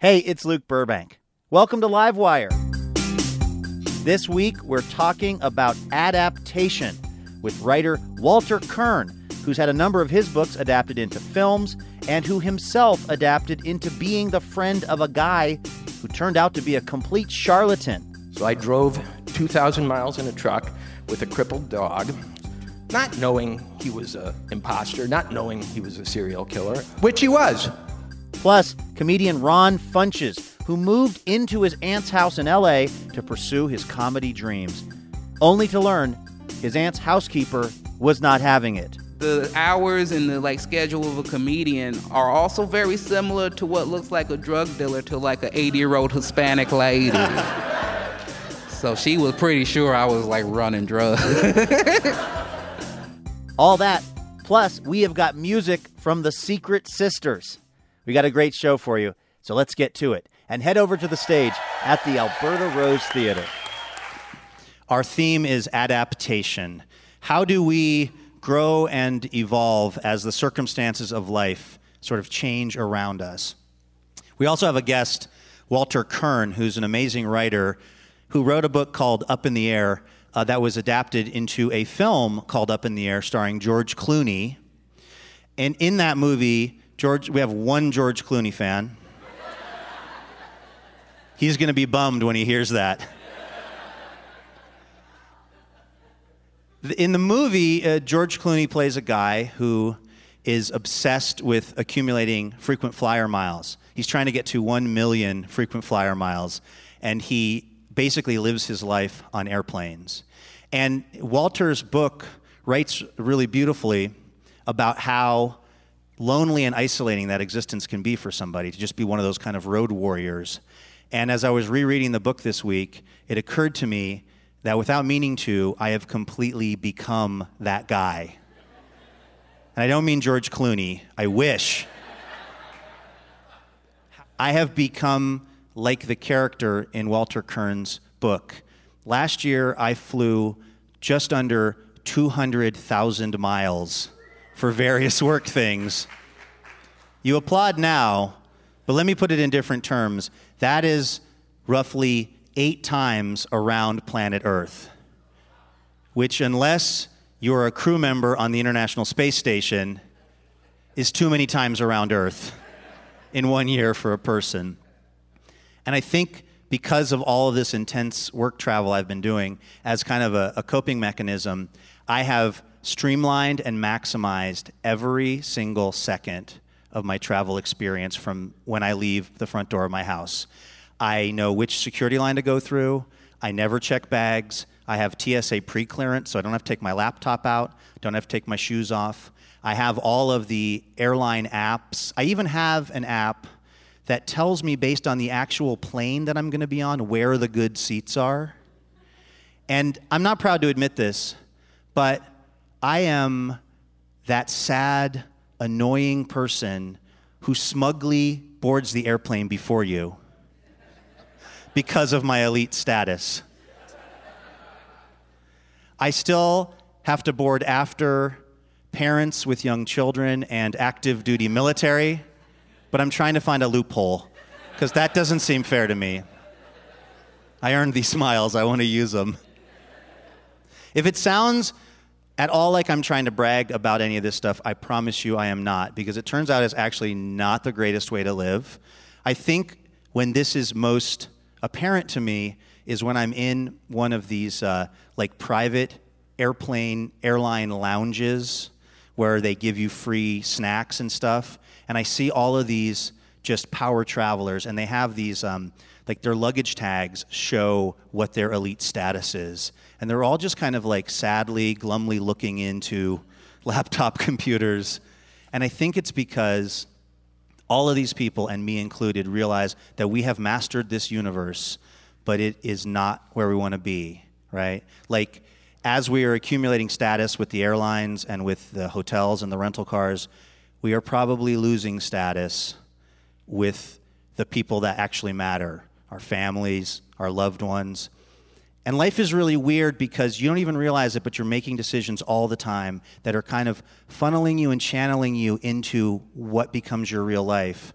Hey, it's Luke Burbank. Welcome to Livewire. This week, we're talking about adaptation with writer Walter Kirn, who's had a number of his books adapted into films and who himself adapted into being the friend of a guy who turned out to be a complete charlatan. So I drove 2,000 miles in a truck with a crippled dog, not knowing he was an imposter, not knowing he was a serial killer, which he was. Plus, comedian Ron Funches, who moved into his aunt's house in LA to pursue his comedy dreams, only to learn his aunt's housekeeper was not having it. The hours and the like schedule of a comedian are also very similar to what looks like a drug dealer to like an 80 year old Hispanic lady. so she was pretty sure I was like running drugs. All that, plus, we have got music from the Secret Sisters. We got a great show for you, so let's get to it and head over to the stage at the Alberta Rose Theater. Our theme is adaptation. How do we grow and evolve as the circumstances of life sort of change around us? We also have a guest, Walter Kirn, who's an amazing writer who wrote a book called Up in the Air uh, that was adapted into a film called Up in the Air starring George Clooney. And in that movie, George, we have one George Clooney fan. He's going to be bummed when he hears that. In the movie, uh, George Clooney plays a guy who is obsessed with accumulating frequent flyer miles. He's trying to get to 1 million frequent flyer miles, and he basically lives his life on airplanes. And Walter's book writes really beautifully about how lonely and isolating that existence can be for somebody to just be one of those kind of road warriors. And as I was rereading the book this week, it occurred to me that without meaning to, I have completely become that guy. And I don't mean George Clooney, I wish. I have become like the character in Walter Kirn's book. Last year, I flew just under 200,000 miles for various work things. You applaud now, but let me put it in different terms. That is roughly eight times around planet Earth, which, unless you're a crew member on the International Space Station, is too many times around Earth in one year for a person. And I think because of all of this intense work travel I've been doing, as kind of a, a coping mechanism, I have streamlined and maximized every single second of my travel experience from when I leave the front door of my house. I know which security line to go through. I never check bags. I have TSA pre clearance, so I don't have to take my laptop out, don't have to take my shoes off. I have all of the airline apps. I even have an app that tells me, based on the actual plane that I'm going to be on, where the good seats are. And I'm not proud to admit this, but I am that sad, annoying person who smugly boards the airplane before you because of my elite status. I still have to board after parents with young children and active duty military, but I'm trying to find a loophole because that doesn't seem fair to me. I earned these smiles, I want to use them. If it sounds at all like I'm trying to brag about any of this stuff, I promise you I am not, because it turns out it's actually not the greatest way to live. I think when this is most apparent to me is when I'm in one of these uh, like private airplane airline lounges where they give you free snacks and stuff, and I see all of these just power travelers, and they have these. Um, like their luggage tags show what their elite status is. And they're all just kind of like sadly, glumly looking into laptop computers. And I think it's because all of these people, and me included, realize that we have mastered this universe, but it is not where we want to be, right? Like, as we are accumulating status with the airlines and with the hotels and the rental cars, we are probably losing status with the people that actually matter our families, our loved ones. And life is really weird because you don't even realize it, but you're making decisions all the time that are kind of funneling you and channeling you into what becomes your real life.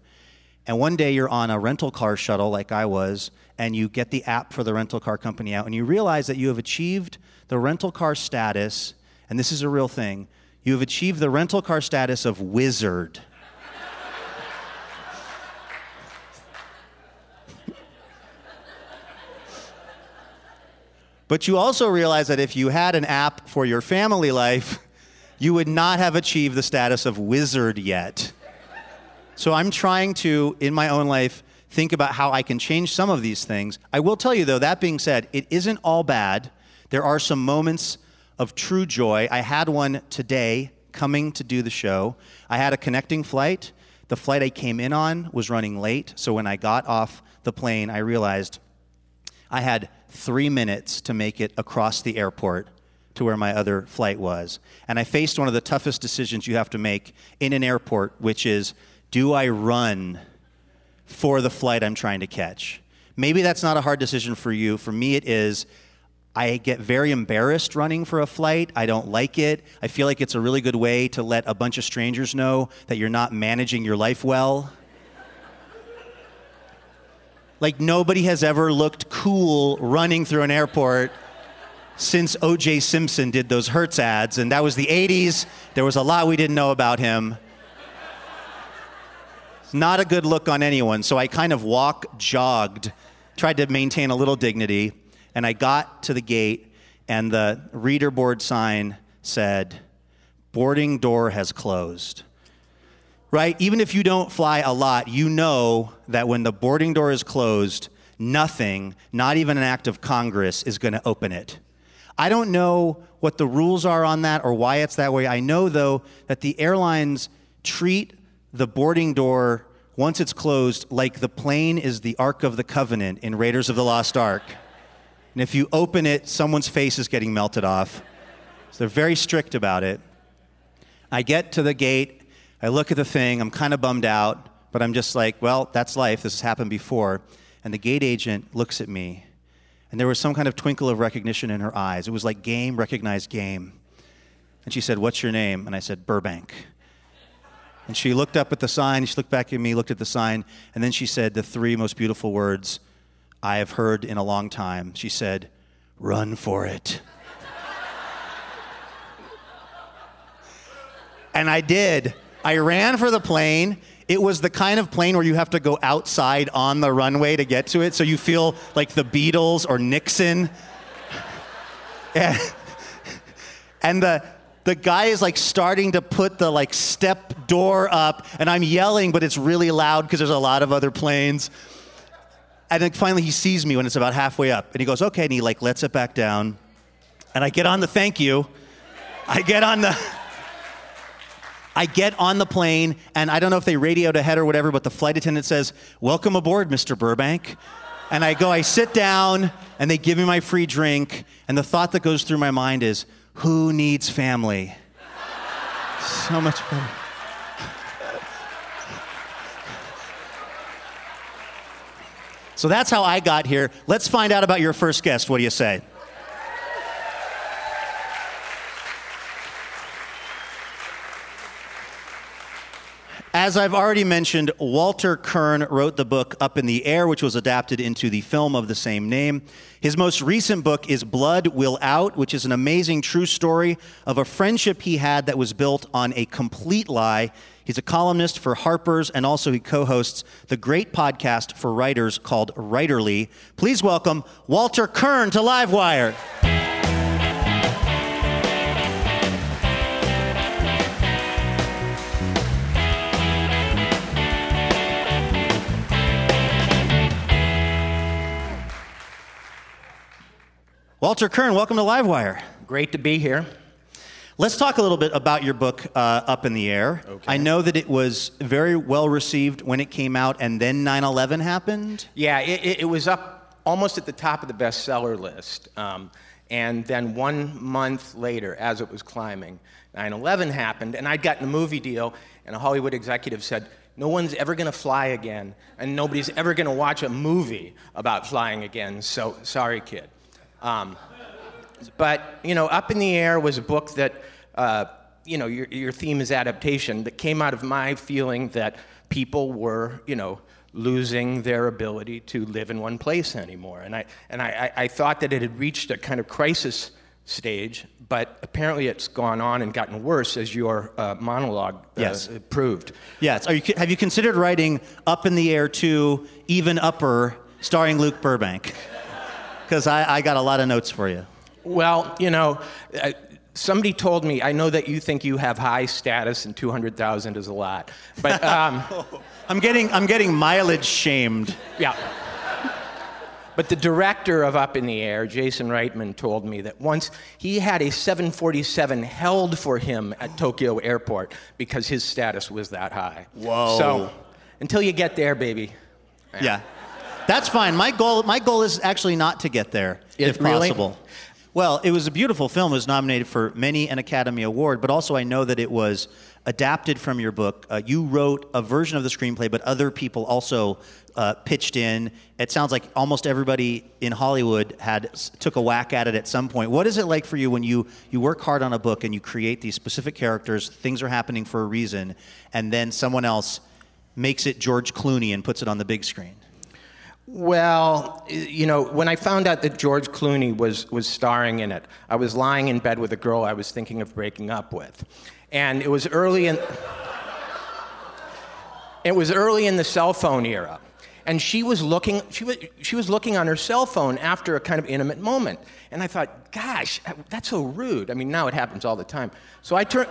And one day you're on a rental car shuttle, like I was, and you get the app for the rental car company out, and you realize that you have achieved the rental car status, and this is a real thing. You have achieved the rental car status of wizard. But you also realize that if you had an app for your family life, you would not have achieved the status of wizard yet. So I'm trying to, in my own life, think about how I can change some of these things. I will tell you, though, that being said, it isn't all bad. There are some moments of true joy. I had one today coming to do the show. I had a connecting flight. The flight I came in on was running late. So when I got off the plane, I realized I had three minutes to make it across the airport to where my other flight was. And I faced one of the toughest decisions you have to make in an airport, which is do I run for the flight I'm trying to catch? Maybe that's not a hard decision for you. For me, it is. I get very embarrassed running for a flight. I don't like it. I feel like it's a really good way to let a bunch of strangers know that you're not managing your life well. Like nobody has ever looked cool running through an airport since O.J. Simpson did those Hertz ads, and that was the 80s. There was a lot we didn't know about him. It's not a good look on anyone, so I kind of walk, jogged, tried to maintain a little dignity, and I got to the gate, and the reader board sign said, Boarding door has closed right? Even if you don't fly a lot, you know that when the boarding door is closed, nothing, not even an act of Congress, is going to open it. I don't know what the rules are on that or why it's that way. I know, though, that the airlines treat the boarding door, once it's closed, like the plane is the Ark of the Covenant in Raiders of the Lost Ark. And if you open it, someone's face is getting melted off. So they're very strict about it. I get to the gate I look at the thing, I'm kind of bummed out, but I'm just like, well, that's life. This has happened before. And the gate agent looks at me, and there was some kind of twinkle of recognition in her eyes. It was like game recognized game. And she said, What's your name? And I said, Burbank. And she looked up at the sign, she looked back at me, looked at the sign, and then she said the three most beautiful words I have heard in a long time. She said, Run for it. and I did. I ran for the plane. It was the kind of plane where you have to go outside on the runway to get to it, so you feel like the Beatles or Nixon. and, the the guy is like starting to put the like step door up, and I'm yelling, but it's really loud because there's a lot of other planes. And then finally he sees me when it's about halfway up, and he goes, "Okay," and he like lets it back down. And I get on the thank you. I get on the I get on the plane, and I don't know if they radioed ahead or whatever, but the flight attendant says, Welcome aboard, Mr. Burbank. And I go, I sit down, and they give me my free drink, and the thought that goes through my mind is, Who needs family? so much better. So that's how I got here. Let's find out about your first guest. What do you say? As I've already mentioned, Walter Kirn wrote the book Up in the Air, which was adapted into the film of the same name. His most recent book is Blood Will Out, which is an amazing true story of a friendship he had that was built on a complete lie. He's a columnist for Harper's and also he co hosts the great podcast for writers called Writerly. Please welcome Walter Kirn to Livewire. Walter Kirn, welcome to Livewire. Great to be here. Let's talk a little bit about your book, uh, Up in the Air. Okay. I know that it was very well received when it came out, and then 9 11 happened. Yeah, it, it, was up almost at the top of the bestseller list. Um, and then one month later, as it was climbing, 9 11 happened, and I'd gotten a movie deal, and a Hollywood executive said, no one's ever going to fly again, and nobody's ever going to watch a movie about flying again, so sorry, kid. Um, but, you know, Up in the Air was a book that, uh, you know, your, your theme is adaptation, that came out of my feeling that people were, you know, losing their ability to live in one place anymore. And I, and I, I, thought that it had reached a kind of crisis stage, but apparently it's gone on and gotten worse as your uh, monologue uh, Yes. proved. Yes. Are you, have you considered writing Up in the Air 2, Even Upper, starring Luke Burbank? Because I, I got a lot of notes for you. Well, you know, uh, somebody told me, I know that you think you have high status and 200,000 is a lot. But um, I'm getting, I'm getting mileage shamed. Yeah. But the director of Up in the Air, Jason Reitman, told me that once he had a 747 held for him at Tokyo Airport because his status was that high. Whoa. So, until you get there, baby. Yeah. That's fine. My goal, my goal is actually not to get there, It- if really? possible. Well, it was a beautiful film. It was nominated for many an Academy Award, but also I know that it was adapted from your book. Uh, you wrote a version of the screenplay, but other people also uh, pitched in. It sounds like almost everybody in Hollywood had took a whack at it at some point. What is it like for you when you you work hard on a book and you create these specific characters? Things are happening for a reason, and then someone else makes it George Clooney and puts it on the big screen. Well, you know, when I found out that George Clooney was, was starring in it, I was lying in bed with a girl I was thinking of breaking up with. And it was early in it was early in the cell phone era. And she was looking she was she was looking on her cell phone after a kind of intimate moment. And I thought, gosh, that's so rude. I mean, now it happens all the time. So I turned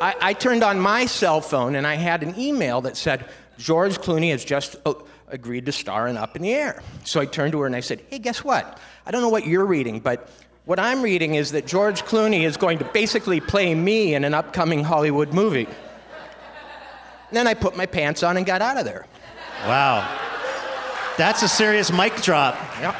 I, I turned on my cell phone and I had an email that said, George Clooney has just uh, agreed to star in Up in the Air. So I turned to her and I said, Hey, guess what? I don't know what you're reading, but what I'm reading is that George Clooney is going to basically play me in an upcoming Hollywood movie. And then I put my pants on and got out of there. Wow. That's a serious mic drop. Yep.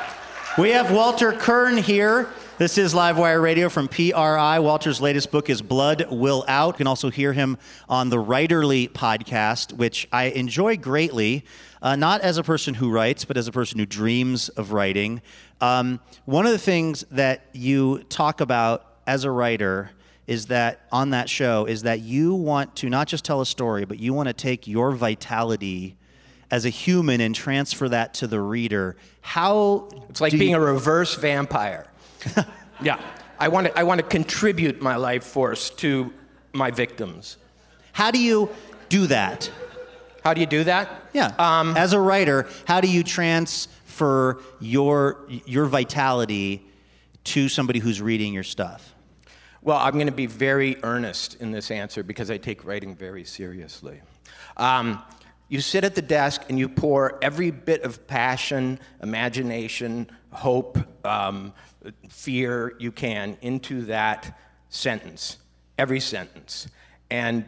We have Walter Kirn here. This is Livewire Radio from PRI. Walter's latest book is Blood Will Out. You can also hear him on the Writerly podcast, which I enjoy greatly, uh, not as a person who writes, but as a person who dreams of writing. Um, one of the things that you talk about as a writer is that on that show is that you want to not just tell a story, but you want to take your vitality as a human and transfer that to the reader. How It's like being you- a reverse vampire. yeah. I want, to, I want to contribute my life force to my victims. How do you do that? How do you do that? Yeah. Um, As a writer, how do you transfer your your vitality to somebody who's reading your stuff? Well, I'm going to be very earnest in this answer because I take writing very seriously. Um, you sit at the desk and you pour every bit of passion, imagination, hope, um, fear you can into that sentence, every sentence. And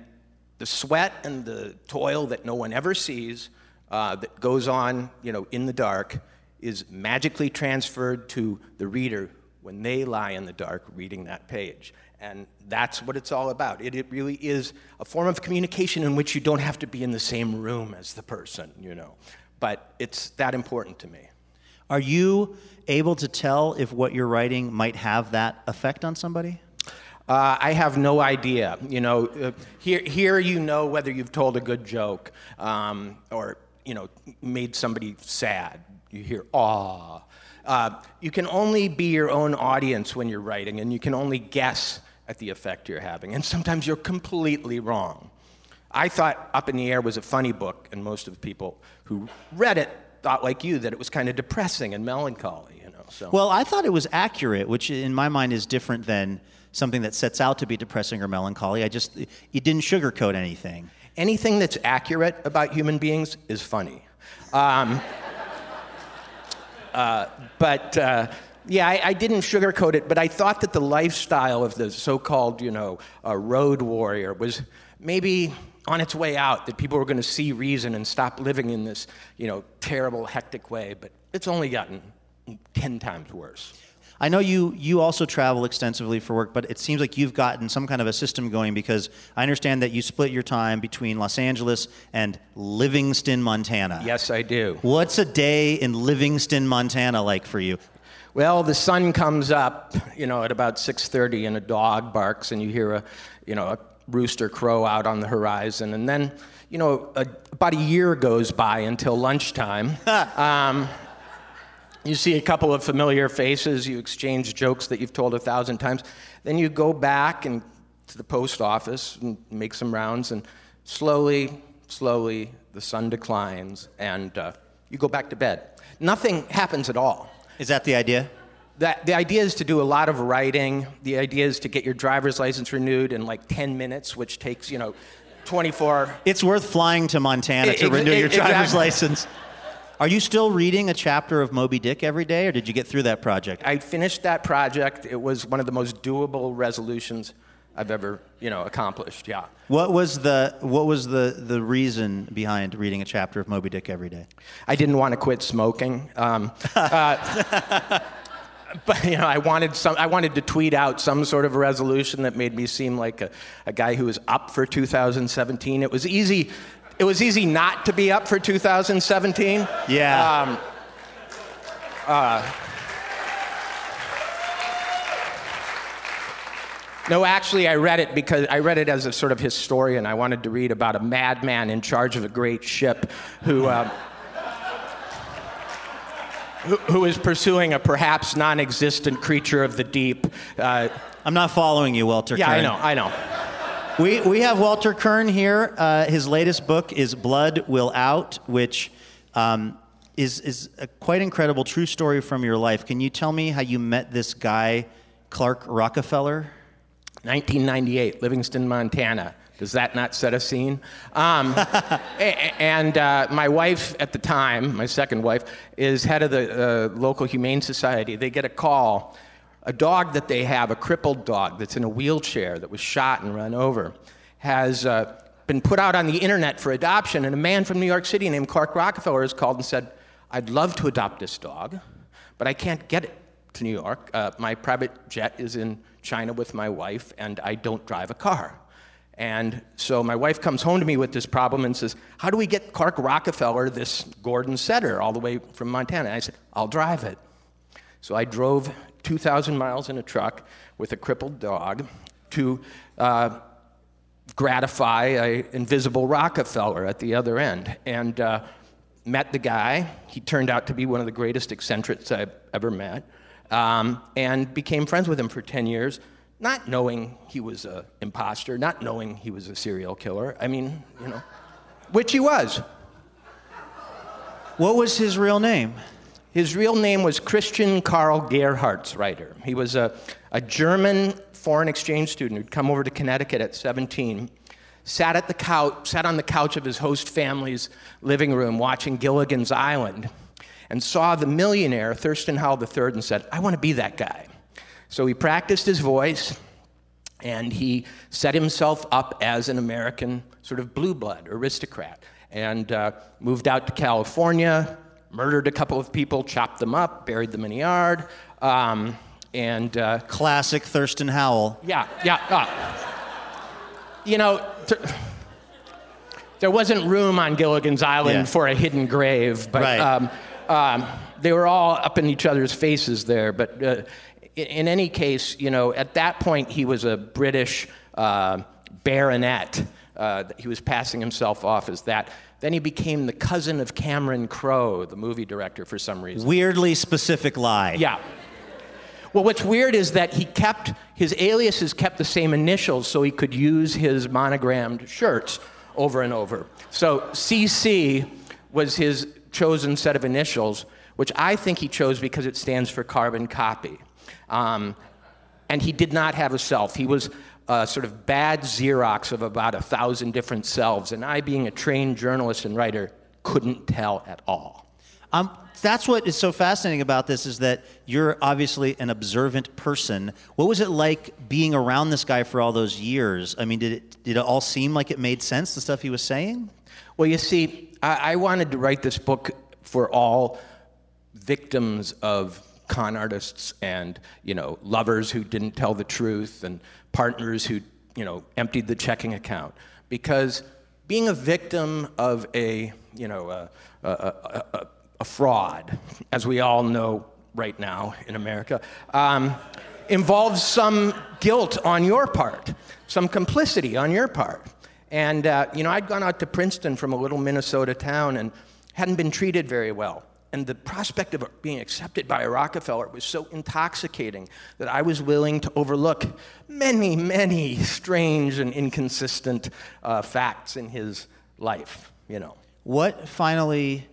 the sweat and the toil that no one ever sees, uh, that goes on, you know, in the dark, is magically transferred to the reader when they lie in the dark reading that page. And that's what it's all about. It, it really is a form of communication in which you don't have to be in the same room as the person, you know. But it's that important to me. Are you able to tell if what you're writing might have that effect on somebody? Uh, I have no idea. You know, uh, here, here you know whether you've told a good joke um, or, you know, made somebody sad. You hear, aw. Uh, you can only be your own audience when you're writing, and you can only guess at the effect you're having. And sometimes you're completely wrong. I thought Up in the Air was a funny book, and most of the people who read it thought, like you, that it was kind of depressing and melancholy. So. Well, I thought it was accurate, which in my mind is different than something that sets out to be depressing or melancholy. I just it didn't sugarcoat anything. anything that's accurate about human beings is funny. Um, uh, but uh, yeah, I, I didn't sugarcoat it, but I thought that the lifestyle of the so-called, you know, uh, road warrior was maybe on its way out. That people were going to see reason and stop living in this, you know, terrible, hectic way. But it's only gotten ten times worse. I know you you also travel extensively for work, but it seems like you've gotten some kind of a system going because I understand that you split your time between Los Angeles and Livingston, Montana. Yes, I do. What's a day in Livingston, Montana like for you? Well, the sun comes up, you know, at about 6:30, and a dog barks, and you hear a, you know, a rooster crow out on the horizon. And then, you know, a, about a year goes by until lunchtime. um, you see a couple of familiar faces, you exchange jokes that you've told a thousand times. Then you go back and to the post office and make some rounds, and slowly, slowly, the sun declines, and uh, you go back to bed. Nothing happens at all. Is that the idea? That, the idea is to do a lot of writing. The idea is to get your driver's license renewed in like 10 minutes, which takes, you know, 24. It's worth flying to Montana to Ex- renew your driver's exactly. license. Are you still reading a chapter of Moby Dick every day, or did you get through that project? I finished that project. It was one of the most doable resolutions I've ever, you know, accomplished. Yeah. What was the what was the, the reason behind reading a chapter of Moby Dick every day? I didn't want to quit smoking. Um, uh, but you know, I wanted some. I wanted to tweet out some sort of resolution that made me seem like a, a guy who was up for 2017. It was easy. It was easy not to be up for 2017. Yeah. Um, uh, no, actually, I read it because I read it as a sort of historian. I wanted to read about a madman in charge of a great ship who. Um, who, who is pursuing a perhaps non-existent creature of the deep? Uh, I'm not following you, Walter. yeah, I know, I know. We, we have Walter Kirn here. Uh, his latest book is Blood Will Out, which um, is, is a quite incredible true story from your life. Can you tell me how you met this guy, Clark Rockefeller? 1998, Livingston, Montana. Does that not set a scene? Um, and uh, my wife at the time, my second wife, is head of the uh, local humane society. They get a call. A dog that they have, a crippled dog that's in a wheelchair that was shot and run over, has uh, been put out on the internet for adoption. And a man from New York City named Clark Rockefeller has called and said, I'd love to adopt this dog, but I can't get it to New York. Uh, my private jet is in China with my wife, and I don't drive a car. And so my wife comes home to me with this problem and says, How do we get Clark Rockefeller this Gordon setter all the way from Montana? And I said, I'll drive it. So I drove 2,000 miles in a truck with a crippled dog to uh, gratify an invisible Rockefeller at the other end. And uh, met the guy. He turned out to be one of the greatest eccentrics I've ever met. Um, and became friends with him for 10 years, not knowing he was an imposter, not knowing he was a serial killer. I mean, you know, which he was. What was his real name? His real name was Christian Karl Gerhartsreiter. He was a, a German foreign exchange student who'd come over to Connecticut at 17, sat at the couch, sat on the couch of his host family's living room watching Gilligan's Island, and saw the millionaire Thurston Howell III and said, "I want to be that guy." So he practiced his voice, and he set himself up as an American sort of blue blood aristocrat, and uh, moved out to California, murdered a couple of people, chopped them up, buried them in a yard, um, and uh, Classic Thurston Howell. yeah, yeah. Uh, you know, th- there wasn't room on Gilligan's Island Yeah. for a hidden grave, but Right. um, um, they were all up in each other's faces there. But uh, in, in any case, you know, at that point he was a British uh, baronet. Uh, he was passing himself off as that. Then he became the cousin of Cameron Crowe, the movie director, for some reason. Weirdly specific lie. Yeah. Well, what's weird is that he kept his aliases kept the same initials, so he could use his monogrammed shirts over and over. So CC was his chosen set of initials, which I think he chose because it stands for carbon copy. Um, and he did not have a self. He was a sort of bad Xerox of about a thousand different selves, and I, being a trained journalist and writer, couldn't tell at all. Um, that's what is so fascinating about this is that you're obviously an observant person. What was it like being around this guy for all those years? I mean, did it did it all seem like it made sense the stuff he was saying? Well, you see, I, I wanted to write this book for all victims of con artists and you know lovers who didn't tell the truth and partners who you know emptied the checking account because being a victim of a you know a, a, a, a, fraud as we all know right now in america um, involves some guilt on your part, some complicity on your part. And, uh, you know, I'd gone out to Princeton from a little Minnesota town and hadn't been treated very well. And the prospect of being accepted by a Rockefeller was so intoxicating that I was willing to overlook many, many strange and inconsistent uh, facts in his life, you know. What finally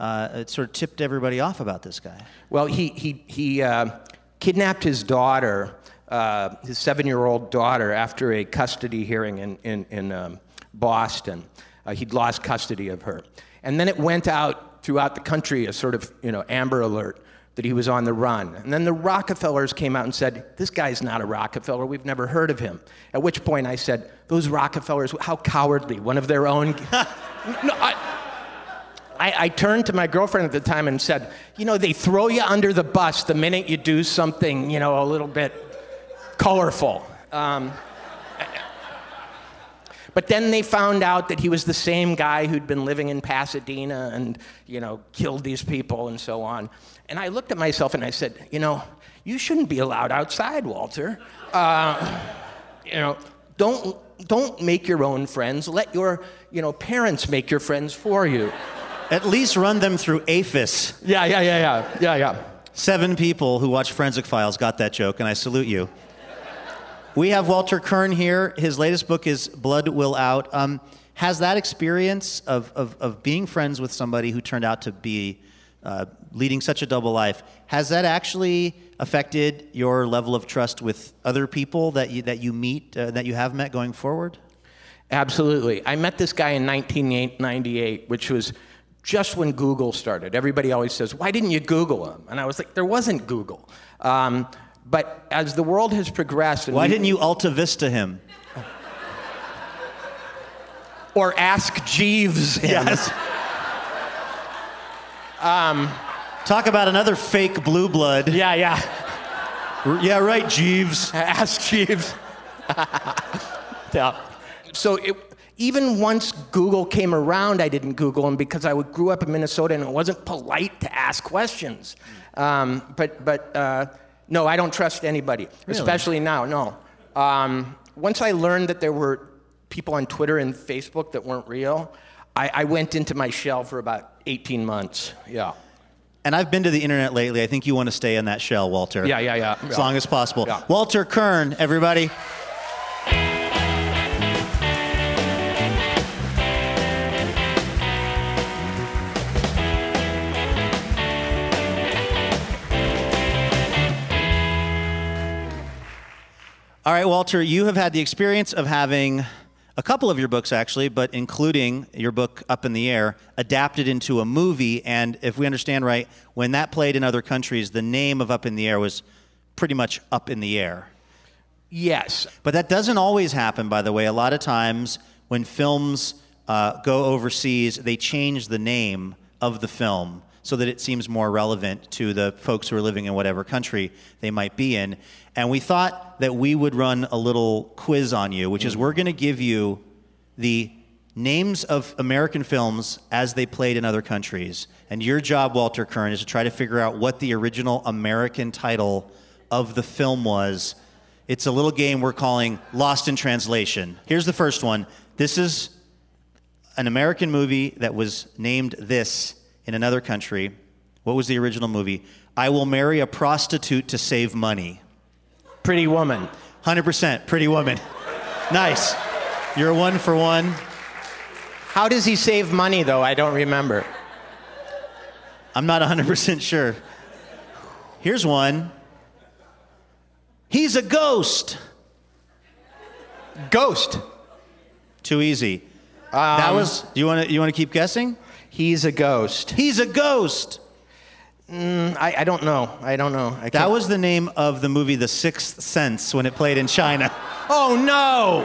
uh, it sort of tipped everybody off about this guy? Well, he, he, he uh, kidnapped his daughter, uh, his seven year old daughter, after a custody hearing in, in, in um, Boston. Uh, he'd lost custody of her. And then it went out throughout the country, a sort of you know, amber alert that he was on the run. And then the Rockefellers came out and said, This guy's not a Rockefeller. We've never heard of him. At which point I said, Those Rockefellers, how cowardly. One of their own. no, I, I, I, turned to my girlfriend at the time and said, You know, they throw you under the bus the minute you do something, you know, a little bit colorful. Um, but then they found out that he was the same guy who'd been living in Pasadena and, you know, killed these people and so on. And I looked at myself and I said, You know, you shouldn't be allowed outside, Walter. Uh, you know, don't, don't make your own friends. Let your, you know, parents make your friends for you. At least run them through AFIS. Yeah, yeah, yeah, yeah, yeah, yeah. Seven people who watch Forensic Files got that joke, and I salute you. We have Walter Kirn here. His latest book is Blood Will Out. Um, has that experience of, of, of, being friends with somebody who turned out to be uh, leading such a double life, has that actually affected your level of trust with other people that you, that you meet, uh, that you have met going forward? Absolutely. I met this guy in 1998, which was just when Google started. Everybody always says, Why didn't you Google him? And I was like, There wasn't Google. Um, but as the world has progressed. Why we, didn't you Alta Vista him? or ask Jeeves him. Yes. um, Talk about another fake blue blood. Yeah, yeah. Yeah, right, Jeeves. Ask Jeeves. yeah. So it, even once Google came around, I didn't Google them because I grew up in Minnesota and it wasn't polite to ask questions. Um, but but uh, no, I don't trust anybody, really? especially now. No. Um, once I learned that there were people on Twitter and Facebook that weren't real, I, I went into my shell for about 18 months. Yeah. And I've been to the internet lately. I think you want to stay in that shell, Walter. Yeah, yeah, yeah. As yeah. long as possible. Yeah. Walter Kirn, everybody. All right, Walter, you have had the experience of having a couple of your books, actually, but including your book, Up in the Air, adapted into a movie. And if we understand right, when that played in other countries, the name of Up in the Air was pretty much Up in the Air. Yes. But that doesn't always happen, by the way. A lot of times when films uh, go overseas, they change the name of the film so that it seems more relevant to the folks who are living in whatever country they might be in. And we thought that we would run a little quiz on you, which is we're going to give you the names of American films as they played in other countries. And your job, Walter Kirn, is to try to figure out what the original American title of the film was. It's a little game we're calling Lost in Translation. Here's the first one. This is an American movie that was named this in another country. What was the original movie? I will marry a prostitute to save money. Pretty Woman. 100% Pretty Woman. nice. You're one for one. How does he save money, though? I don't remember. I'm not 100% sure. Here's one. He's a ghost. Ghost. Too easy. Um, that was. Do you want to? You want to keep guessing? He's a ghost. He's a ghost. Mm, I, I, don't know. I don't know. I that was the name of the movie The Sixth Sense when it played in China. Oh no!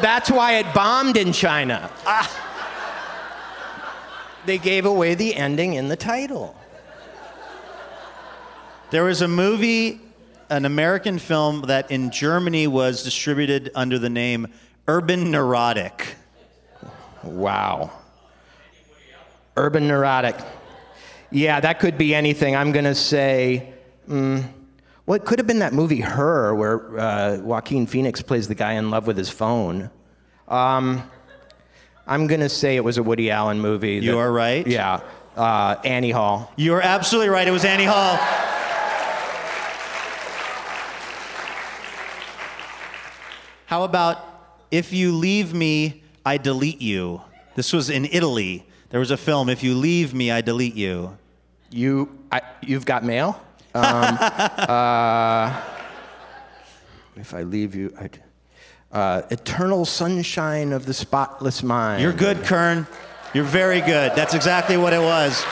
That's why it bombed in China. Ah. They gave away the ending in the title. There was a movie, an American film that in Germany was distributed under the name Urban Neurotic. Wow. Urban neurotic. Yeah, that could be anything. I'm going to say, mm, well, it could have been that movie Her, where uh, Joaquin Phoenix plays the guy in love with his phone. Um, I'm going to say it was a Woody Allen movie. you are right. Yeah, uh, Annie Hall. You are absolutely right. It was Annie Hall. How about If You Leave Me, I Delete You? This was in Italy. There was a film, If You Leave Me, I Delete You. You, I, you've got mail. Um, uh, if I leave you, I, uh, eternal sunshine of the spotless mind. You're good, Kirn. You're very good. That's exactly what it was.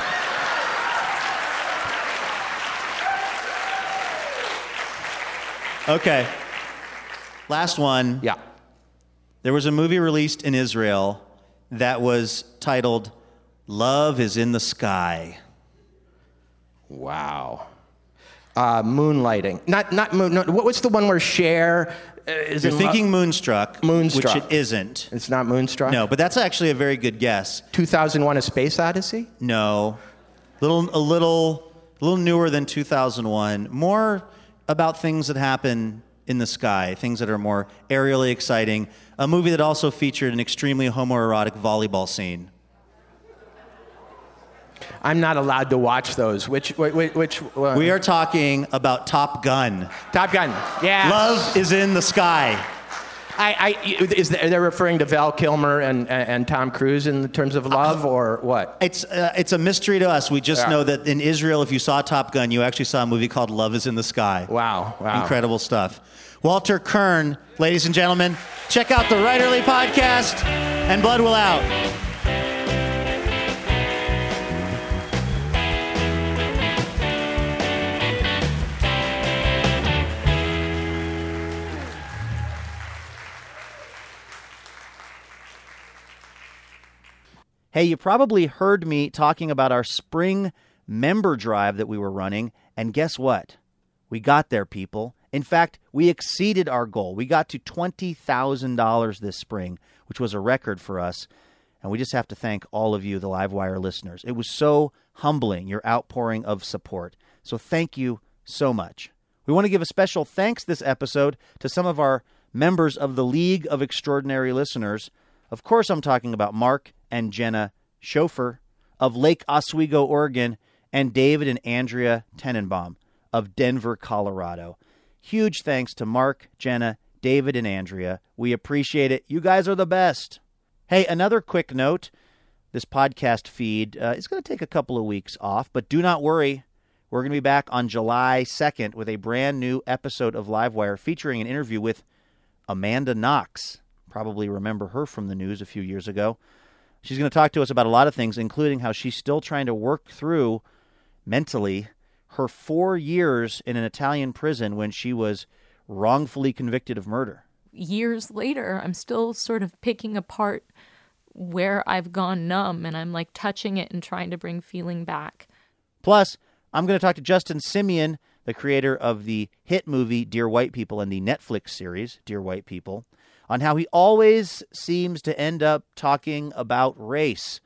Okay. Last one. Yeah. There was a movie released in Israel that was titled Love is in the Sky. Wow. Uh, moonlighting. Not not moon. No, what, what's the one where Cher uh, is You're in thinking love? Moonstruck, Moonstruck. which it isn't. It's not Moonstruck. No, but that's actually a very good guess. 2001: A Space Odyssey. No, little a little a little newer than 2001. More about things that happen in the sky, things that are more aerially exciting. A movie that also featured an extremely homoerotic volleyball scene. I'm not allowed to watch those. Which which which? uh, We are talking about Top Gun. Top Gun. Yeah. Love is in the sky. I, I is they- they're referring to Val Kilmer and, and and Tom Cruise in terms of love or what? It's uh, it's a mystery to us. We just Yeah. know that in Israel, if you saw Top Gun, you actually saw a movie called Love Is in the Sky. Wow. Wow. Incredible stuff. Walter Kirn, ladies and gentlemen, check out the Writerly podcast and Blood Will Out. Hey, you probably heard me talking about our spring member drive that we were running, and guess what? We got there, people. In fact, we exceeded our goal. We got to $20,000 this spring, which was a record for us. And we just have to thank all of you, the Livewire listeners. It was so humbling, your outpouring of support. So thank you so much. We want to give a special thanks this episode to some of our members of the League of Extraordinary Listeners. Of course, I'm talking about Mark and Jenna Schofer of Lake Oswego, Oregon, and David and Andrea Tenenbaum of Denver, Colorado. Huge thanks to Mark, Jenna, David, and Andrea. We appreciate it. You guys are the best. Hey, another quick note this podcast feed uh, is going to take a couple of weeks off, but do not worry. We're going to be back on July 2nd with a brand new episode of Livewire featuring an interview with Amanda Knox. Probably remember her from the news a few years ago. She's going to talk to us about a lot of things, including how she's still trying to work through mentally her four years in an Italian prison when she was wrongfully convicted of murder. years later, I'm still sort of picking apart where I've gone numb and I'm like touching it and trying to bring feeling back. Plus, I'm going to talk to Justin Simien, the creator of the hit movie Dear White People and the Netflix series Dear White People, on how he always seems to end up talking about race.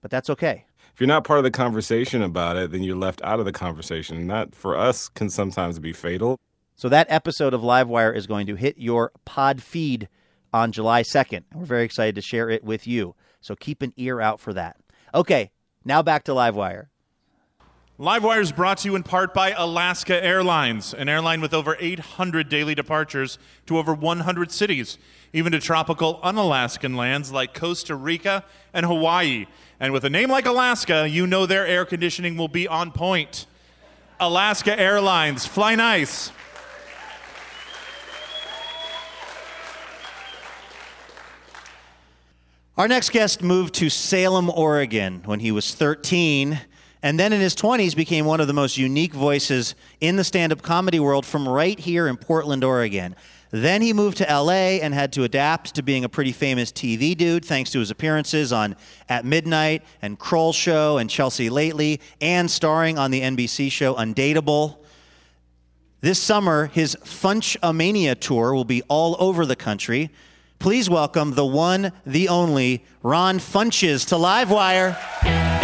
But that's okay. if you're not part of the conversation about it, then you're left out of the conversation. And that, for us, can sometimes be fatal. So that episode of Livewire is going to hit your pod feed on July 2nd. And we're very excited to share it with you. So keep an ear out for that. Okay, now back to Livewire. Livewire is brought to you in part by Alaska Airlines, an airline with over 800 daily departures to over 100 cities, even to tropical unalaskan lands like Costa Rica and Hawaii. And with a name like Alaska, you know their air conditioning will be on point. Alaska Airlines, fly nice. Our next guest moved to Salem, Oregon when he was 13, and then in his 20s became one of the most unique voices in the stand up comedy world from right here in Portland, Oregon. Then he moved to LA and had to adapt to being a pretty famous TV dude thanks to his appearances on At Midnight and Kroll Show and Chelsea Lately and starring on the NBC show Undateable. This summer, his Funch-A-Mania tour will be all over the country. Please welcome the one, the only, Ron Funches to Livewire.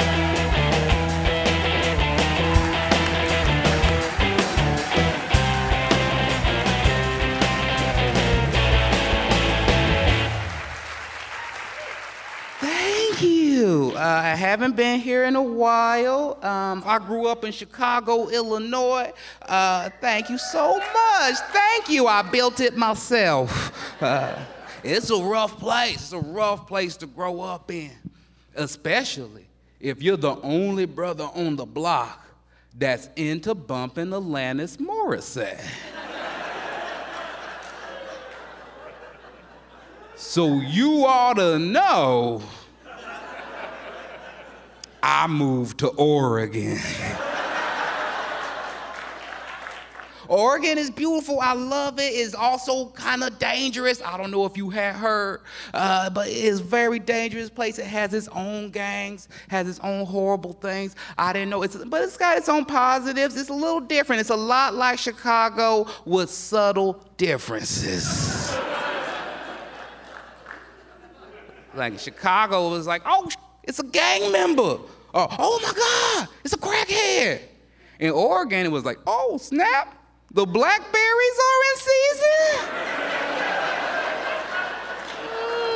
I haven't been here in a while. Um, I grew up in Chicago, Illinois. Uh, thank you so much. Thank you. I built it myself. Uh, it's a rough place. It's a rough place to grow up in, especially if you're the only brother on the block that's into bumping Alanis Morissette. So you ought to know I moved to Oregon. Oregon is beautiful. I love it. It's also kind of dangerous. I don't know if you have heard, uh, but it's a very dangerous place. It has its own gangs, has its own horrible things. I didn't know it's, but it's got its own positives. It's a little different. It's a lot like Chicago with subtle differences. like Chicago was like, oh, it's a gang member. Or, oh my God, it's a crackhead. In Oregon, it was like, oh, snap, the blackberries are in season?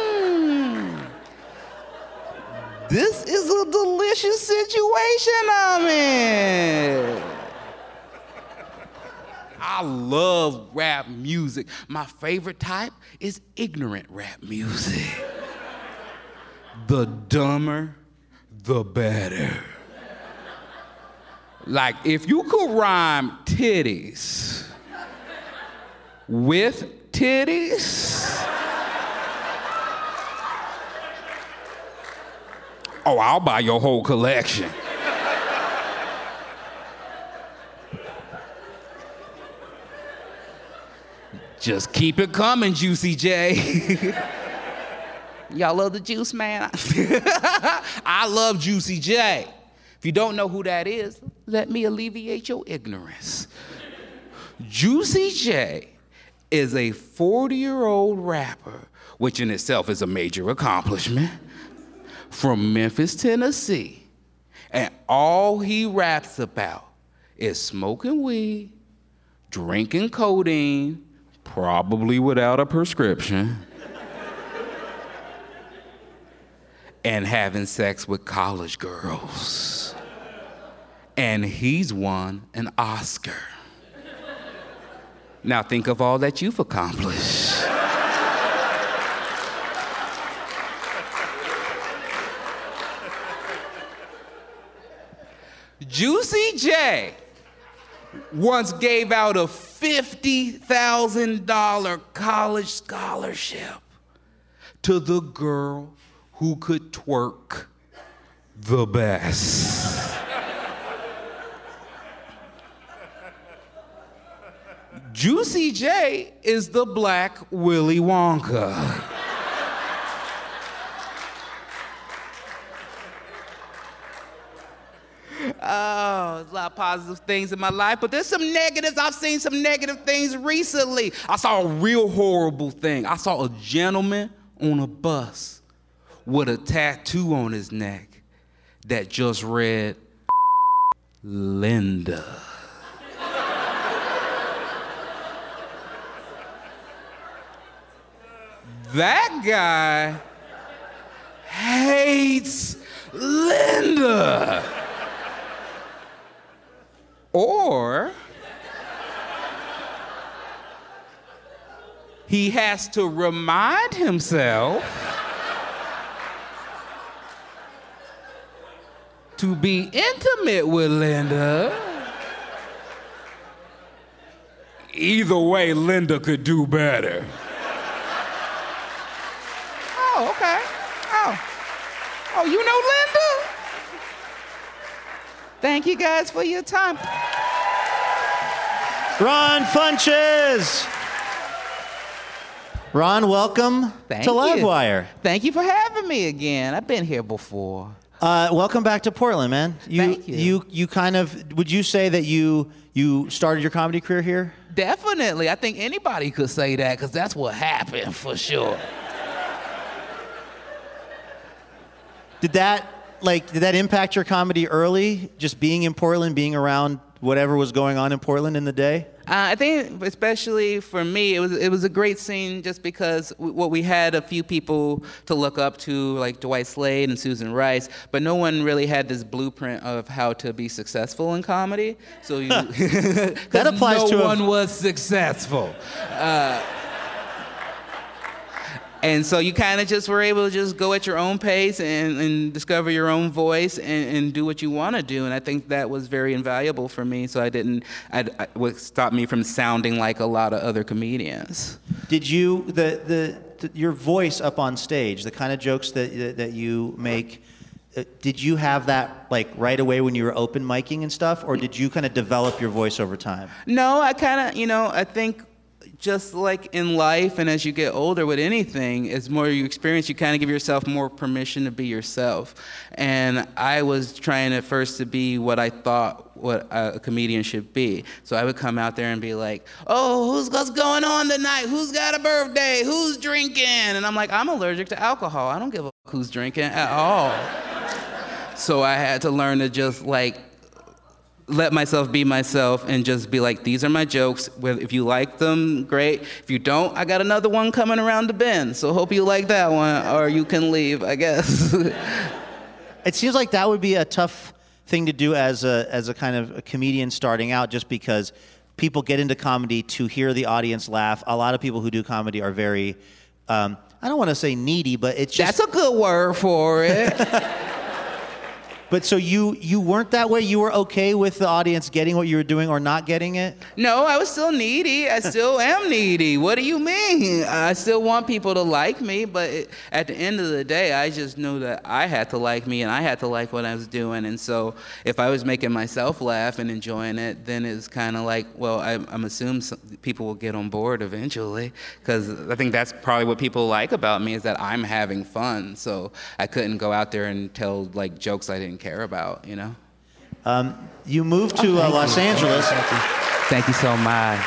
Mm. This is a delicious situation I'm in. I love rap music. My favorite type is ignorant rap music. The dumber, the better. Like, if you could rhyme titties with titties, oh, I'll buy your whole collection. Just keep it coming, Juicy J. Y'all love the juice, man? I love Juicy J. If you don't know who that is, let me alleviate your ignorance. Juicy J is a 40 year old rapper, which in itself is a major accomplishment, from Memphis, Tennessee. And all he raps about is smoking weed, drinking codeine, probably without a prescription, and having sex with college girls. And he's won an Oscar. Now think of all that you've accomplished. Juicy J once gave out a $50,000 college scholarship to the girl who could twerk the best. Juicy J is the black Willy Wonka. Oh, there's a lot of positive things in my life, but there's some negatives. I've seen some negative things recently. I saw a real horrible thing. I saw a gentleman on a bus with a tattoo on his neck that just read Linda. that guy hates Linda. Or he has to remind himself to be intimate with Linda. Either way, Linda could do better. Oh, okay. Oh. Oh, you know Linda? Thank you guys for your time. Ron Funches. Ron, welcome Thank to you. Livewire. Thank you for having me again. I've been here before. Uh, welcome back to Portland, man. You, Thank you. you. You kind of would you say that you you started your comedy career here? Definitely. I think anybody could say that because that's what happened for sure. Did that like did that impact your comedy early? Just being in Portland, being around whatever was going on in Portland in the day? Uh, I think, especially for me, it was it was a great scene just because w- what we had a few people to look up to, like Dwight Slade and Susan Rice, but no one really had this blueprint of how to be successful in comedy. So you, That applies no to a- one was successful. Uh, and so you kind of just were able to just go at your own pace and, and discover your own voice and, and do what you want to do. And I think that was very invaluable for me. So I didn't, I, I, what stopped me from sounding like a lot of other comedians. Did you the the, the your voice up on stage, the kind of jokes that that, you make? Uh, did you have that like right away when you were open miking and stuff, or did you kind of develop your voice over time? No, I kind of, you know, I think just like in life and as you get older with anything, as more you experience, you kind of give yourself more permission to be yourself. And I was trying at first to be what I thought what a comedian should be. So I would come out there and be like, "Oh, who's what's going on tonight? Who's got a birthday? Who's drinking?" And I'm like, "I'm allergic to alcohol. I don't give a who's drinking at all." so I had to learn to just like let myself be myself and just be like, these are my jokes. If you like them, great. If you don't, I got another one coming around the bend. So hope you like that one, or you can leave, I guess. It seems like that would be a tough thing to do as a as a kind of a comedian starting out, just because people get into comedy to hear the audience laugh. A lot of people who do comedy are very, um, I don't want to say needy, but it's just. That's a good word for it. but so you you weren't that way. You were okay with the audience getting what you were doing or not getting it. no, I was still needy. I still am needy. What do you mean? I still want people to like me, but it, at the end of the day, I just knew that I had to like me and I had to like what I was doing. And so if I was making myself laugh and enjoying it, then it's kind of like, well, I, I'm assuming some, people will get on board eventually because I think that's probably what people like about me is that I'm having fun. So I couldn't go out there and tell like jokes I didn't care about, you know? You moved to uh, Los Angeles. Thank you so much.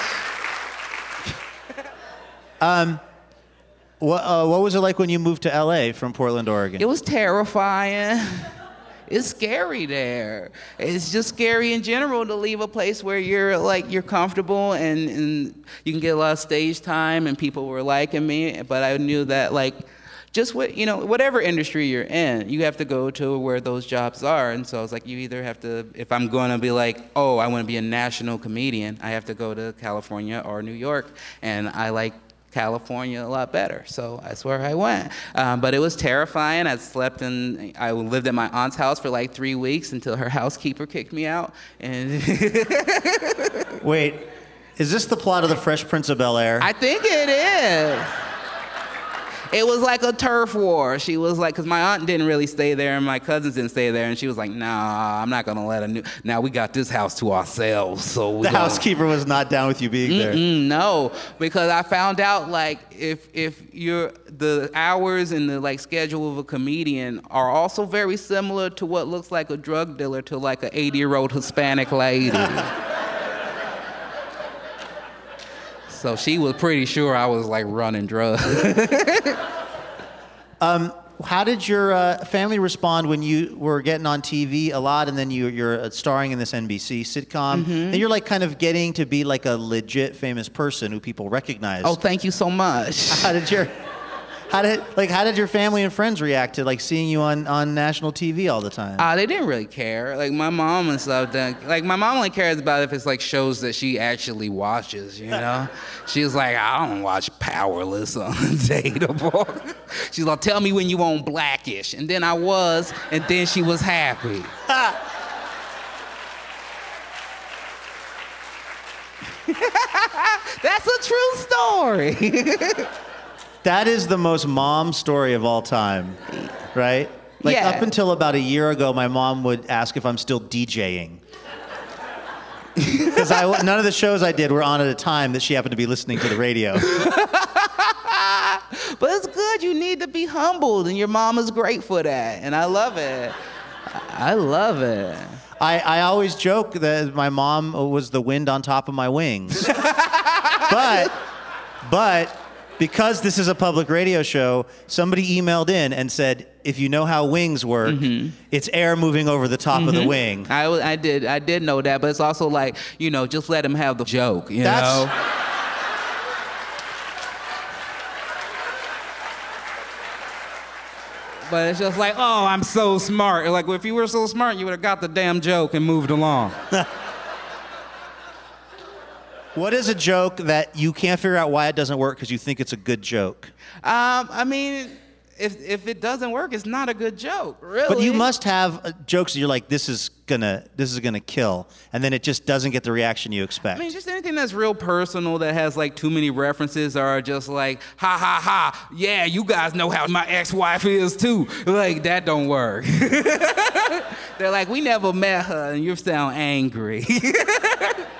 What, uh, what was it like when you moved to LA from Portland, Oregon? It was terrifying. It's scary there. It's just scary in general to leave a place where you're like you're comfortable and, and you can get a lot of stage time and people were liking me. But I knew that like just what you know, whatever industry you're in, you have to go to where those jobs are. And so I was like, you either have to, if I'm going to be like, oh, I want to be a national comedian, I have to go to California or New York, and I like California a lot better. So that's where I went. Um, but it was terrifying. I slept in, I lived at my aunt's house for like three weeks until her housekeeper kicked me out. And Wait, is this the plot of The Fresh Prince of Bel Air? I think it is. It was like a turf war. She was like, because my aunt didn't really stay there and my cousins didn't stay there. And she was like, nah, I'm not going to let a new, now we got this house to ourselves. So we the gonna- housekeeper was not down with you being there. Mm, no, because I found out like if if you're the hours and the like schedule of a comedian are also very similar to what looks like a drug dealer to like an 80 year old Hispanic lady. so she was pretty sure I was like running drugs. How did your uh, family respond when you were getting on TV a lot and then you, you're uh, starring in this NBC sitcom? Mm-hmm. And you're like kind of getting to be like a legit famous person who people recognize. oh, thank you so much. how did your how did like how did your family and friends react to like seeing you on, on national TV all the time? Uh, they didn't really care. Like my mom and stuff. Didn't, like my mom only cares about if it's like shows that she actually watches. You know, she's like, I don't watch Powerless on Dateable. she's like, tell me when you on Blackish, and then I was, and then she was happy. That's a true story. That is the most mom story of all time, right? Like Yeah. up until about a year ago, my mom would ask if I'm still DJing. Because I none of the shows I did were on at a time that she happened to be listening to the radio. But it's good. You need to be humbled, and your mom is great for that. And I love it. I love it. I, I always joke that my mom was the wind on top of my wings. but but because this is a public radio show, somebody emailed in and said, if you know how wings work, Mm-hmm. it's air moving over the top of the wing. I, I did I did know that, but it's also like you know just let him have the joke. You That's- know. But it's just like, oh, I'm so smart. Like, if you were so smart, you would have got the damn joke and moved along. What is a joke that you can't figure out why it doesn't work because you think it's a good joke? Um, I mean, if if it doesn't work, it's not a good joke, really. But you must have uh, jokes that you're like, this is gonna, this is gonna kill, and then it just doesn't get the reaction you expect. I mean, just anything that's real personal that has like too many references or just like, ha ha ha, yeah, you guys know how my ex-wife is too. Like, that don't work. They're like, we never met her and you sound angry.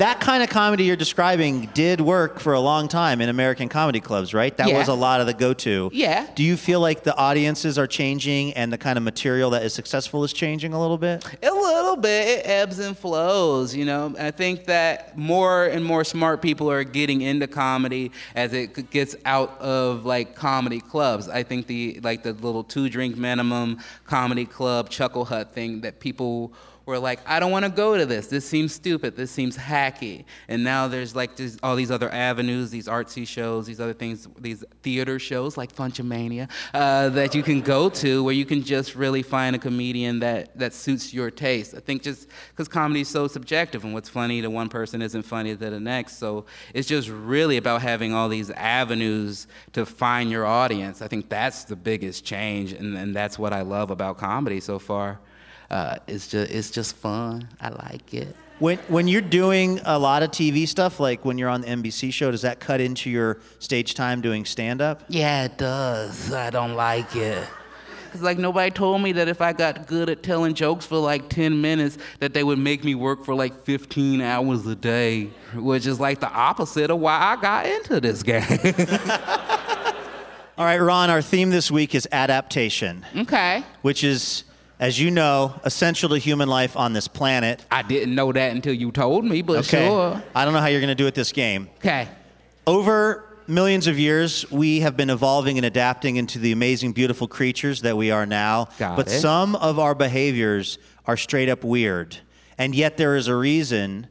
that kind of comedy you're describing did work for a long time in American comedy clubs, right? That Yeah. was a lot of the go-to. Yeah. Do you feel like the audiences are changing and the kind of material that is successful is changing a little bit? A little bit. It ebbs and flows, you know. I think that more and more smart people are getting into comedy as it gets out of like comedy clubs. I think the like the little two drink minimum comedy club chuckle hut thing that people were like, I don't want to go to this. This seems stupid. This seems hacky. And now there's like this, all these other avenues, these artsy shows, these other things, these theater shows like Funchomania uh, that you can go to where you can just really find a comedian that, that suits your taste. I think just because comedy is so subjective and what's funny to one person isn't funny to the next. So it's just really about having all these avenues to find your audience. I think that's the biggest change, and, and that's what I love about comedy so far. Uh, it's just it's just fun. I like it. When when you're doing a lot of TV stuff, like when you're on the NBC show, does that cut into your stage time doing stand-up? Yeah, it does. I don't like it. It's like nobody told me that if I got good at telling jokes for like 10 minutes, that they would make me work for like 15 hours a day, which is like the opposite of why I got into this game. All right, Ron. Our theme this week is adaptation, okay. which is, as you know, essential to human life on this planet. I didn't know that until you told me, but Okay. sure. I don't know how you're going to do it this game. Okay. Over millions of years, we have been evolving and adapting into the amazing, beautiful creatures that we are now. Got but it. some of our behaviors are straight up weird. And yet, there is a reason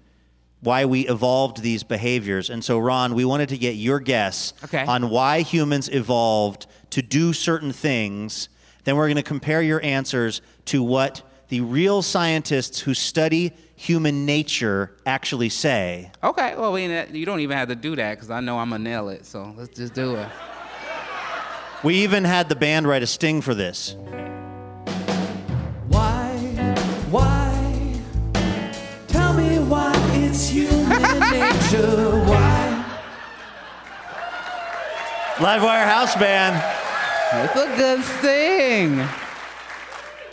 why we evolved these behaviors. And so, Ron, we wanted to get your guess Okay. on why humans evolved to do certain things. Then, we're going to compare your answers to what the real scientists who study human nature actually say. Okay. Well, we, you don't even have to do that because I know I'm going to nail it. So let's just do it. We even had the band write a sting for this. Why? Why? Tell me why it's human nature. Why? Livewire House Band. It's a good thing.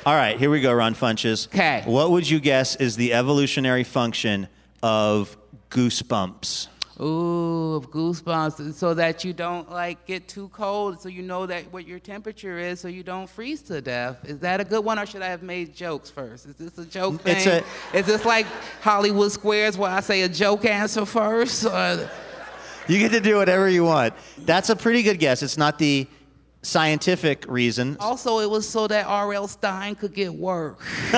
All right, here we go, Ron Funches. 'Kay. What would you guess is the evolutionary function of goosebumps? Ooh, of goosebumps, so that you don't like get too cold, so you know that what your temperature is, so you don't freeze to death. Is that a good one, or should I have made jokes first? Is this a joke thing? It's a- Is this like Hollywood Squares, where I say a joke answer first? Or... You get to do whatever you want. That's a pretty good guess. It's not the scientific reason. Also, it was so that R.L. Stine could get work.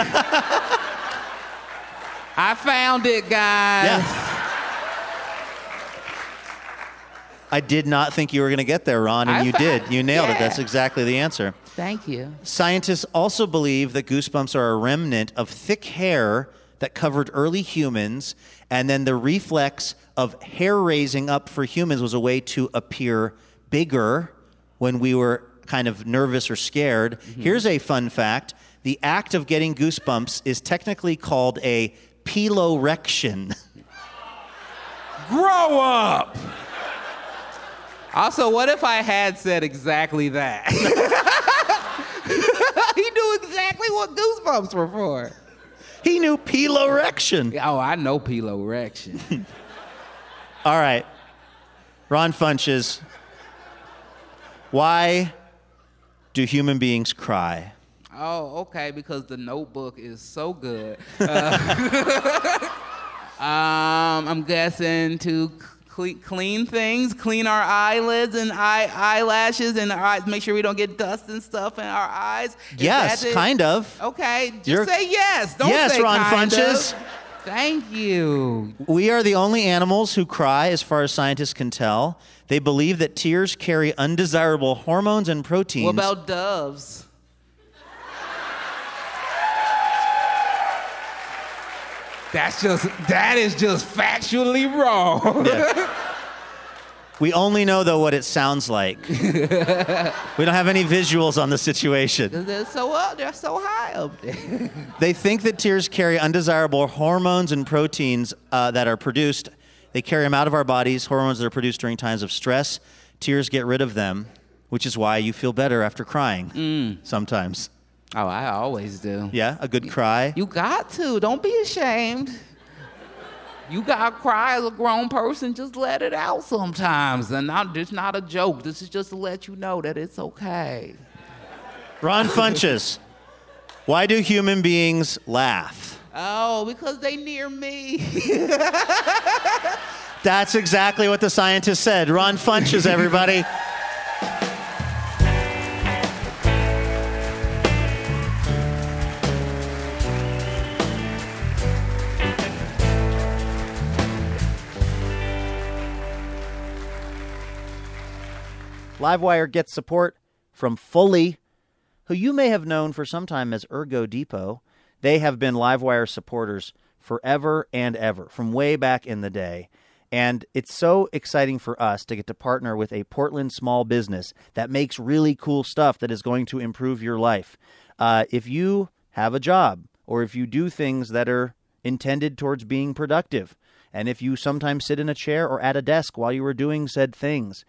I found it, guys. Yeah. I did not think you were going to get there, Ron, and I you fa- did. You nailed it. That's exactly the answer. Thank you. Scientists also believe that goosebumps are a remnant of thick hair that covered early humans, and then the reflex of hair raising up for humans was a way to appear bigger when we were kind of nervous or scared. Mm-hmm. Here's a fun fact the act of getting goosebumps is technically called a piloerection. Grow up. Also, what if I had said exactly that? he knew exactly what goosebumps were for. he knew piloerection. Oh, I know piloerection. All right. Ron Funches. Why do human beings cry? oh, okay, because the notebook is so good. Uh, um, I'm guessing to c- clean, things, clean our eyelids and eye, eyelashes and our eyes, make sure we don't get dust and stuff in our eyes. Is Yes, kind of. Okay, just You're- say yes. Don't Yes, say Ron kind Funches. of. Thank you. We are the only animals who cry, as far as scientists can tell. They believe that tears carry undesirable hormones and proteins. What about doves? That's just that is just factually wrong. we only know, though, what it sounds like. we don't have any visuals on the situation. they're so up, they're so high up there. They think that tears carry undesirable hormones and proteins uh, that are produced. They carry them out of our bodies, hormones that are produced during times of stress. Tears get rid of them, which is why you feel better after crying mm. sometimes. Oh, I always do. Yeah, a good cry. You got to. Don't be ashamed. You gotta cry as a grown person. Just let it out sometimes. And not, it's not a joke. This is just to let you know that it's okay. Ron Funches, why do human beings laugh? Oh, because they near me. That's exactly what the scientist said. Ron Funches, everybody. Livewire gets support from Fully, who you may have known for some time as Ergo Depot. They have been Livewire supporters forever and ever, from way back in the day. And it's so exciting for us to get to partner with a Portland small business that makes really cool stuff that is going to improve your life. Uh, if you have a job or if you do things that are intended towards being productive, and if you sometimes sit in a chair or at a desk while you are doing said things,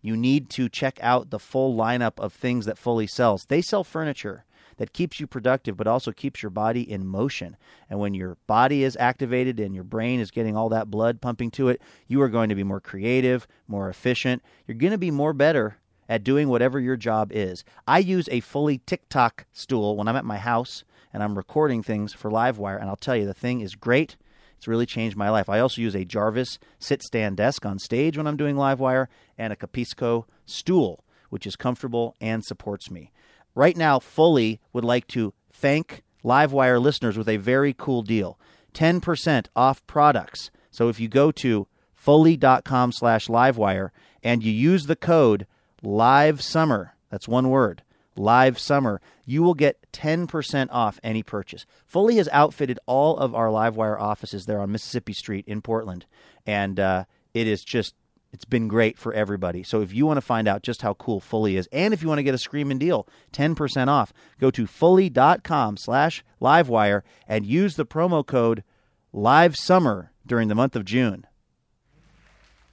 you need to check out the full lineup of things that Fully sells. They sell furniture that keeps you productive but also keeps your body in motion. And when your body is activated and your brain is getting all that blood pumping to it, you are going to be more creative, more efficient. You're going to be more better at doing whatever your job is. I use a fully TikTok stool when I'm at my house and I'm recording things for Livewire, and I'll tell you, the thing is great. It's really changed my life. I also use a Jarvis sit stand desk on stage when I'm doing Livewire and a Capisco stool, which is comfortable and supports me. Right now, Fully would like to thank Livewire listeners with a very cool deal 10% off products. So if you go to fully.com slash livewire and you use the code live summer, that's one word, live summer, you will get 10% off any purchase. Fully has outfitted all of our Livewire offices there on Mississippi Street in Portland, and uh, it is just it's been great for everybody. So if you want to find out just how cool Fully is, and if you want to get a screaming deal, 10% off, go to fully.com slash livewire and use the promo code live summer during the month of June.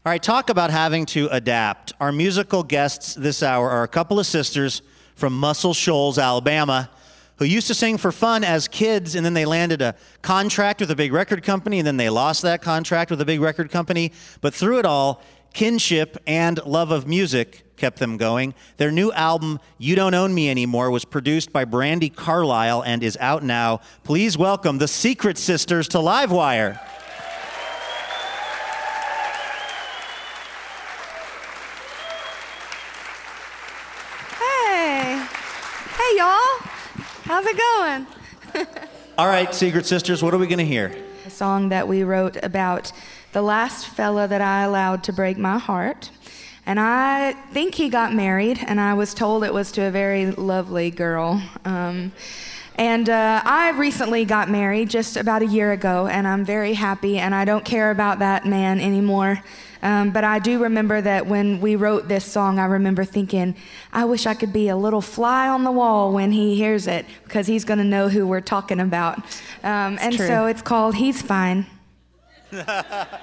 All right, talk about having to adapt. Our musical guests this hour are a couple of sisters from Muscle Shoals, Alabama, who used to sing for fun as kids, and then they landed a contract with a big record company, and then they lost that contract with a big record company. But through it all, kinship and love of music kept them going. Their new album, You Don't Own Me Anymore, was produced by Brandi Carlile and is out now. Please welcome the Secret Sisters to Livewire. Hey. Hey, y'all. How's it going? All right, Secret Sisters, what are we going to hear? A song that we wrote about the last fella that I allowed to break my heart. And I think he got married, and I was told it was to a very lovely girl. Um, and uh, I recently got married just about a year ago, and I'm very happy, and I don't care about that man anymore. Um, but I do remember that when we wrote this song, I remember thinking, I wish I could be a little fly on the wall when he hears it, because he's going to know who we're talking about. Um, and true. so it's called He's Fine.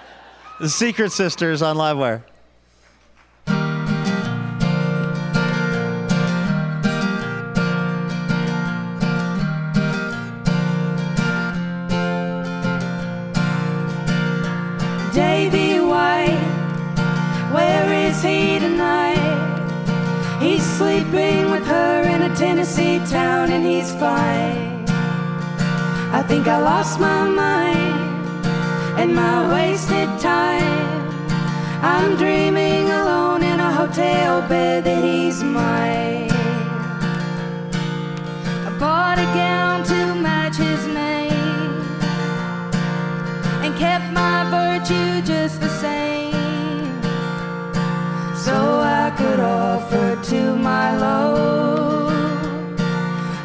The Secret Sisters on Livewire. Davy White, where is he tonight? He's sleeping with her in a Tennessee town and he's fine. I think I lost my mind and my wasted time. I'm dreaming alone in a hotel bed that he's mine. I bought a gown to match his name and kept my virtue just the same. So I could offer to my love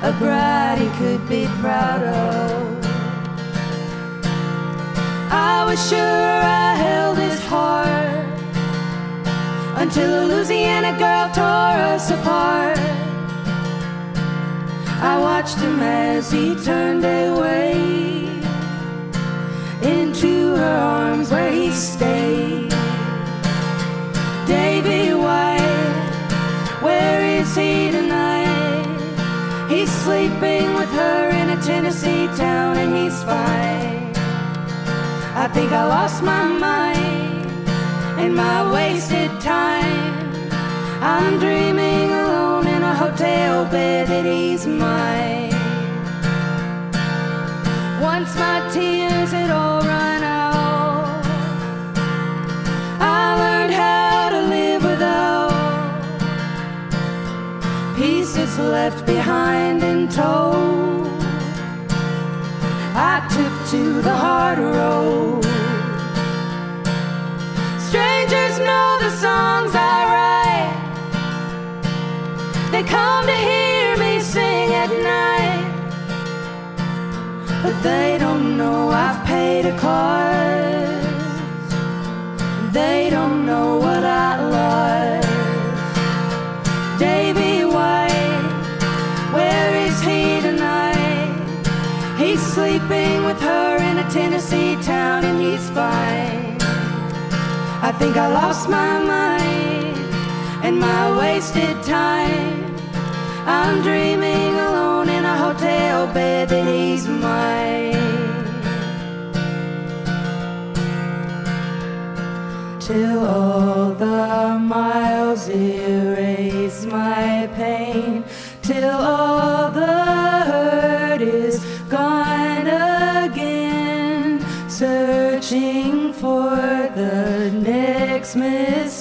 a bride he could be proud of. I was sure I held his heart until a Louisiana girl tore us apart. I watched him as he turned away into her arms where he stayed. Davy White, where is he tonight? He's sleeping with her in a Tennessee town and he's fine. I think I lost my mind in my wasted time. I'm dreaming alone in a hotel bed that he's mine. Once my tears had all run out, I learned how to live without pieces left behind and told. Think I lost my mind and my wasted time. I'm dreaming alone in a hotel bed that he's mine. Till all the miles erase my pain, till all next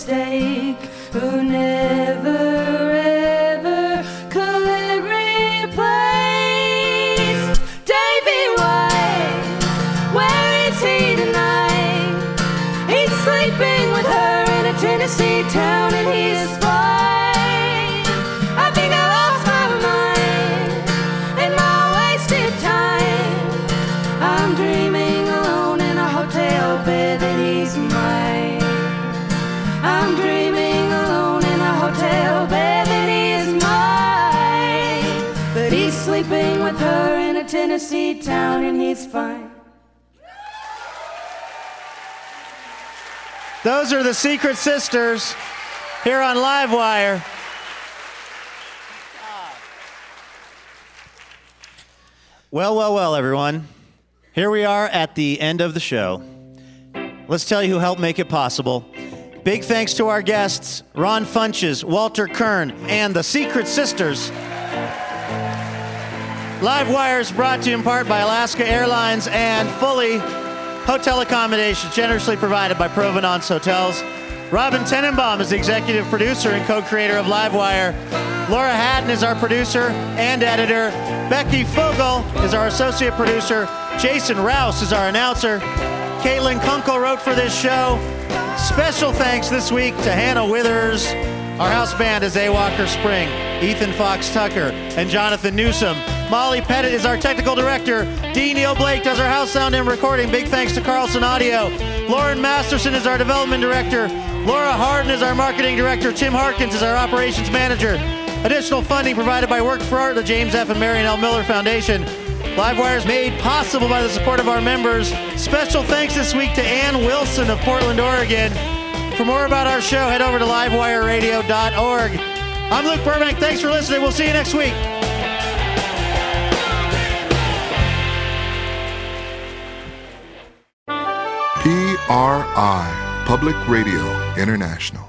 sleeping with her in a Tennessee town and he's fine. Those are the Secret Sisters here on Livewire. Well, well, well, everyone. Here we are at the end of the show. Let's tell you who helped make it possible. Big thanks to our guests, Ron Funches, Walter Kirn, and the Secret Sisters. Livewire is brought to you in part by Alaska Airlines and fully hotel accommodations generously provided by Provenance Hotels. Robin Tenenbaum is the executive producer and co-creator of Livewire. Laura Hatton is our producer and editor. Becky Fogel is our associate producer. Jason Rouse is our announcer. Caitlin Kunkel wrote for this show. Special thanks this week to Hannah Withers. Our house band is A. Walker Spring, Ethan Fox Tucker, and Jonathan Newsom. Molly Pettit is our technical director. D. Neil Blake does our house sound and recording. Big thanks to Carlson Audio. Lauren Masterson is our development director. Laura Harden is our marketing director. Tim Harkins is our operations manager. Additional funding provided by Work for Art, the James F. and Marion L. Miller Foundation. Livewire is made possible by the support of our members. Special thanks this week to Ann Wilson of Portland, Oregon. For more about our show, head over to livewireradio.org. I'm Luke Burbank. Thanks for listening. We'll see you next week. PRI, Public Radio International.